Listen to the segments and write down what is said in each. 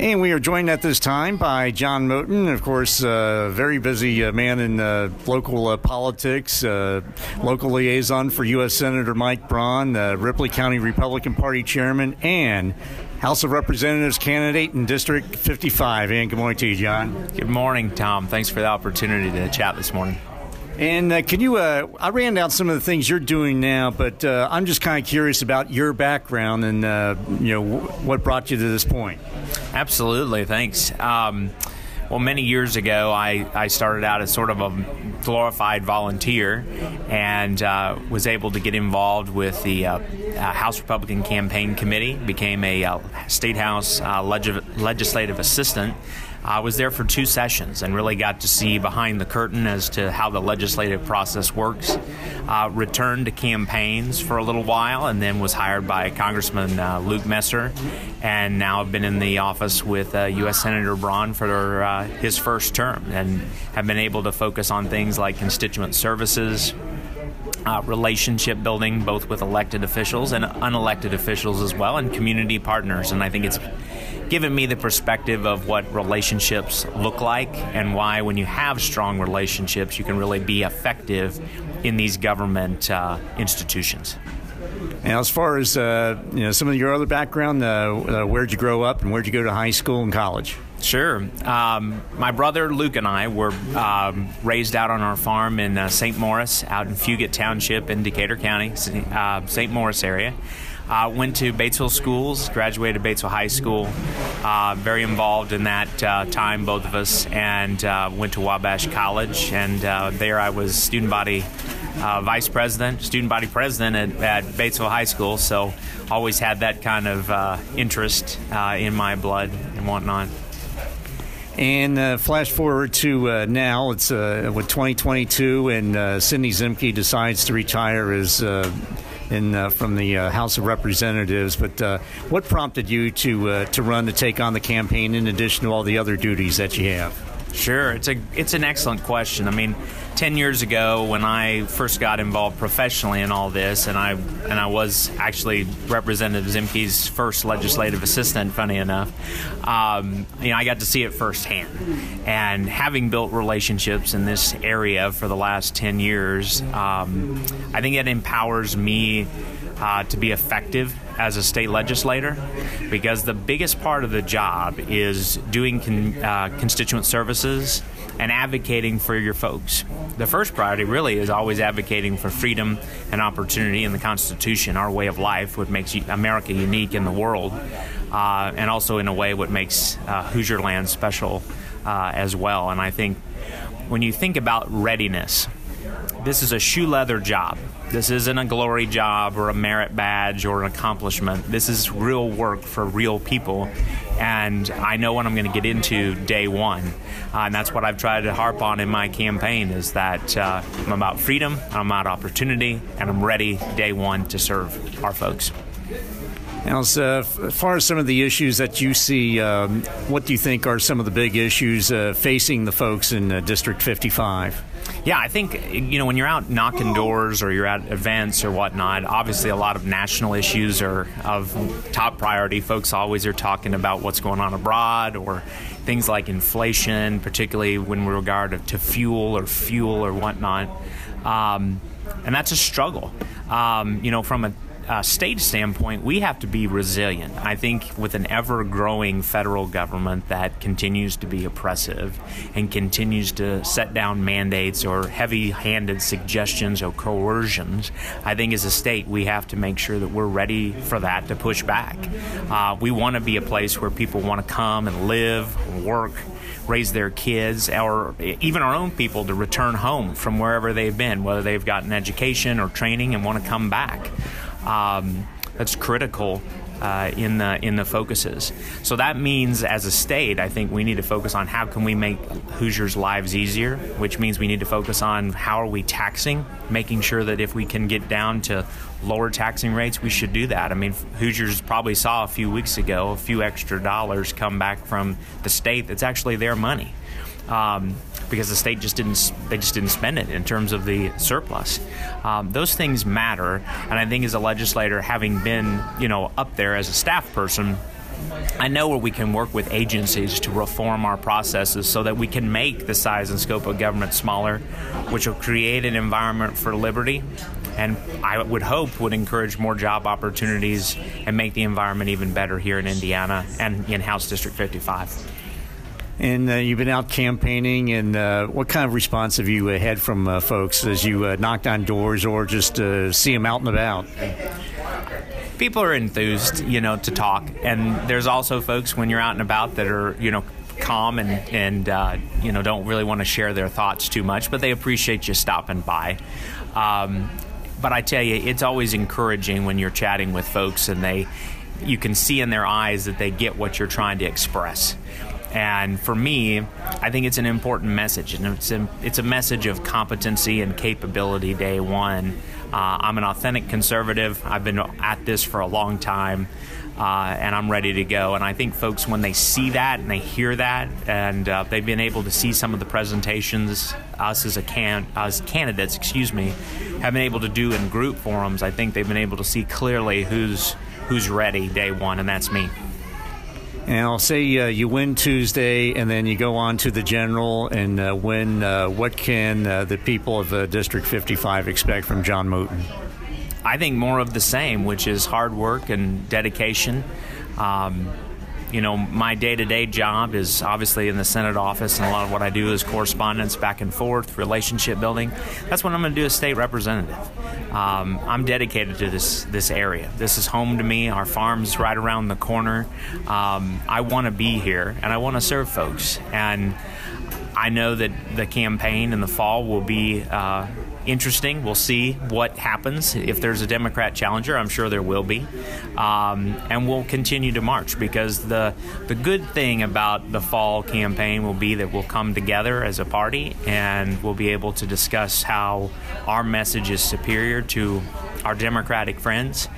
And we are joined at this time by John Moten, of course, a uh, very busy uh, man in uh, local uh, politics, uh, local liaison for U.S. Senator Mike Braun, Ripley County Republican Party chairman, and House of Representatives candidate in District 55. And good morning to you, John. Good morning, Tom. Thanks for the opportunity to chat this morning. And uh, can you? Uh, I ran down some of the things you're doing now, but uh, I'm just kind of curious about your background and uh, you know what brought you to this point. Absolutely, thanks. Um, well, many years ago, I, I started out as sort of a glorified volunteer and uh, was able to get involved with the uh, House Republican Campaign Committee, became a uh, State House uh, leg- legislative assistant I was there for two sessions and really got to see behind the curtain as to how the legislative process works. Uh, returned to campaigns for a little while and then was hired by Congressman uh, Luke Messer, and now I've been in the office with uh, U.S. Senator Braun for uh, his first term and have been able to focus on things like constituent services, uh, relationship building, both with elected officials and unelected officials as well, and community partners. And I think it's given me the perspective of what relationships look like and why, when you have strong relationships, you can really be effective in these government uh, institutions. And as far as uh, you know, some of your other background, uh, uh where'd you grow up and where'd you go to high school and college? Sure. Um, my brother Luke and I were um, raised out on our farm in uh, St. Maurice, out in Fugit Township in Decatur County, uh, St. Maurice area. Uh, went to Batesville schools, graduated Batesville High School. Uh, very involved in that uh, time, both of us, and uh, went to Wabash College. And uh, there I was student body uh, vice president, student body president at, at, Batesville High School. So always had that kind of interest in my blood and whatnot. And uh, flash forward to uh, now, it's uh, with 2022, and Cindy Ziemke decides to retire as in uh, from the uh, House of Representatives. But uh, what prompted you to uh, to run to take on the campaign in addition to all the other duties that you have? Sure, it's a it's an excellent question. I mean, ten years ago when I first got involved professionally in all this, and I and I was actually Representative Ziemke's first legislative assistant. Funny enough, um, you know, I got to see it firsthand, and having built relationships in this area for the last ten years, um, I think it empowers me uh, to be effective as a state legislator because the biggest part of the job is doing con- uh, constituent services and advocating for your folks. The first priority really is always advocating for freedom and opportunity in the Constitution, our way of life, what makes America unique in the world, uh, and also in a way what makes uh, Hoosier land special uh, as well. And I think when you think about readiness, this is a shoe leather job. This isn't a glory job or a merit badge or an accomplishment. This is real work for real people. And I know what I'm going to get into day one. Uh, and that's what I've tried to harp on in my campaign is that uh, I'm about freedom, I'm about opportunity, and I'm ready day one to serve our folks. Now, as, uh, far as some of the issues that you see, um, what do you think are some of the big issues uh, facing the folks in uh, District 55? Yeah, I think you know when you're out knocking doors or you're at events or whatnot. Obviously, a lot of national issues are of top priority. Folks always are talking about what's going on abroad or things like inflation, particularly when we regard to fuel or fuel or whatnot. Um, and that's a struggle. Um, you know, from a uh, state standpoint, we have to be resilient. I think with an ever growing federal government that continues to be oppressive and continues to set down mandates or heavy handed suggestions or coercions, I think as a state we have to make sure that we're ready for that to push back. Uh, we want to be a place where people want to come and live, work, raise their kids, or even our own people to return home from wherever they've been, whether they've gotten education or training and want to come back um, that's critical uh, in the in the focuses. So that means, as a state, I think we need to focus on how can we make Hoosiers' lives easier, which means we need to focus on how are we taxing, making sure that if we can get down to lower taxing rates, we should do that. I mean, Hoosiers probably saw a few weeks ago a few extra dollars come back from the state that's actually their money um, because the state just didn't they just didn't spend it in terms of the surplus. Um, those things matter, and I think as a legislator, having been you know up there as a staff person, I know where we can work with agencies to reform our processes so that we can make the size and scope of government smaller, which will create an environment for liberty and I would hope would encourage more job opportunities and make the environment even better here in Indiana and in House District 55. And uh, you've been out campaigning, and uh, what kind of response have you had from uh, folks as you uh, knocked on doors or just uh, see them out and about? People are enthused, you know, to talk, and there's also folks when you're out and about that are, you know, calm and and uh, you know don't really want to share their thoughts too much, but they appreciate you stopping by. Um, but I tell you, it's always encouraging when you're chatting with folks and they, you can see in their eyes that they get what you're trying to express. And for me, I think it's an important message, and it's a, it's a message of competency and capability day one. Uh, I'm an authentic conservative. I've been at this for a long time uh, and I'm ready to go. And I think folks, when they see that and they hear that, and uh, they've been able to see some of the presentations us as a can as candidates, excuse me, have been able to do in group forums. I think they've been able to see clearly who's who's ready day one, and that's me. And I'll say uh, you win Tuesday, and then you go on to the general and uh, win. Uh, what can uh, the people of uh, District 55 expect from John Moten? I think more of the same, which is hard work and dedication. Um, you know, my day to day job is obviously in the Senate office, and a lot of what I do is correspondence back and forth, relationship building. That's what I'm going to do as state representative. Um, I'm dedicated to this this area. This is home to me. Our farm's right around the corner. Um, I want to be here, and I want to serve folks. And I know that the campaign in the fall will be uh, interesting. We'll see what happens. If there's a Democrat challenger, I'm sure there will be. Um, and we'll continue to march because the, the good thing about the fall campaign will be that we'll come together as a party and we'll be able to discuss how our message is superior to our Democratic friends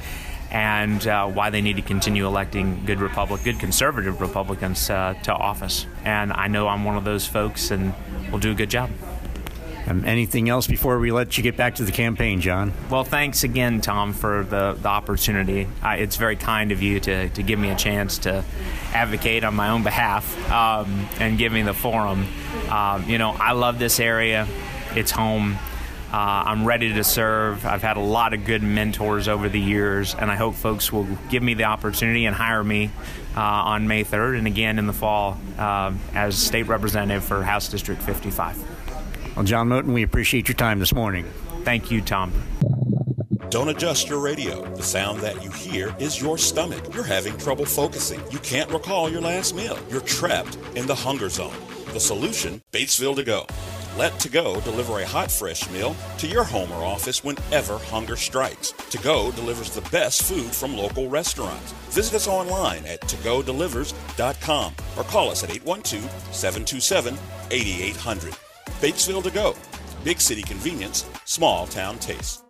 and uh, why they need to continue electing good Republic, good conservative Republicans uh, to office. And I know I'm one of those folks, and we'll do a good job. Um, anything else before we let you get back to the campaign, John? Well, thanks again, Tom, for the, the opportunity. I, it's very kind of you to, to give me a chance to advocate on my own behalf um, and give me the forum. Um, you know, I love this area, it's home. Uh, I'm ready to serve. I've had a lot of good mentors over the years, and I hope folks will give me the opportunity and hire me uh, on May 3rd and again in the fall uh, as state representative for House District 55. Well, John Moten, we appreciate your time this morning. Thank you, Tom. Don't adjust your radio. The sound that you hear is your stomach. You're having trouble focusing. You can't recall your last meal. You're trapped in the hunger zone. The solution Batesville to go. Let To Go deliver a hot, fresh meal to your home or office whenever hunger strikes. To Go delivers the best food from local restaurants. Visit us online at togodelivers.com or call us at 812 727 8800. Batesville to go. Big city convenience, small town taste.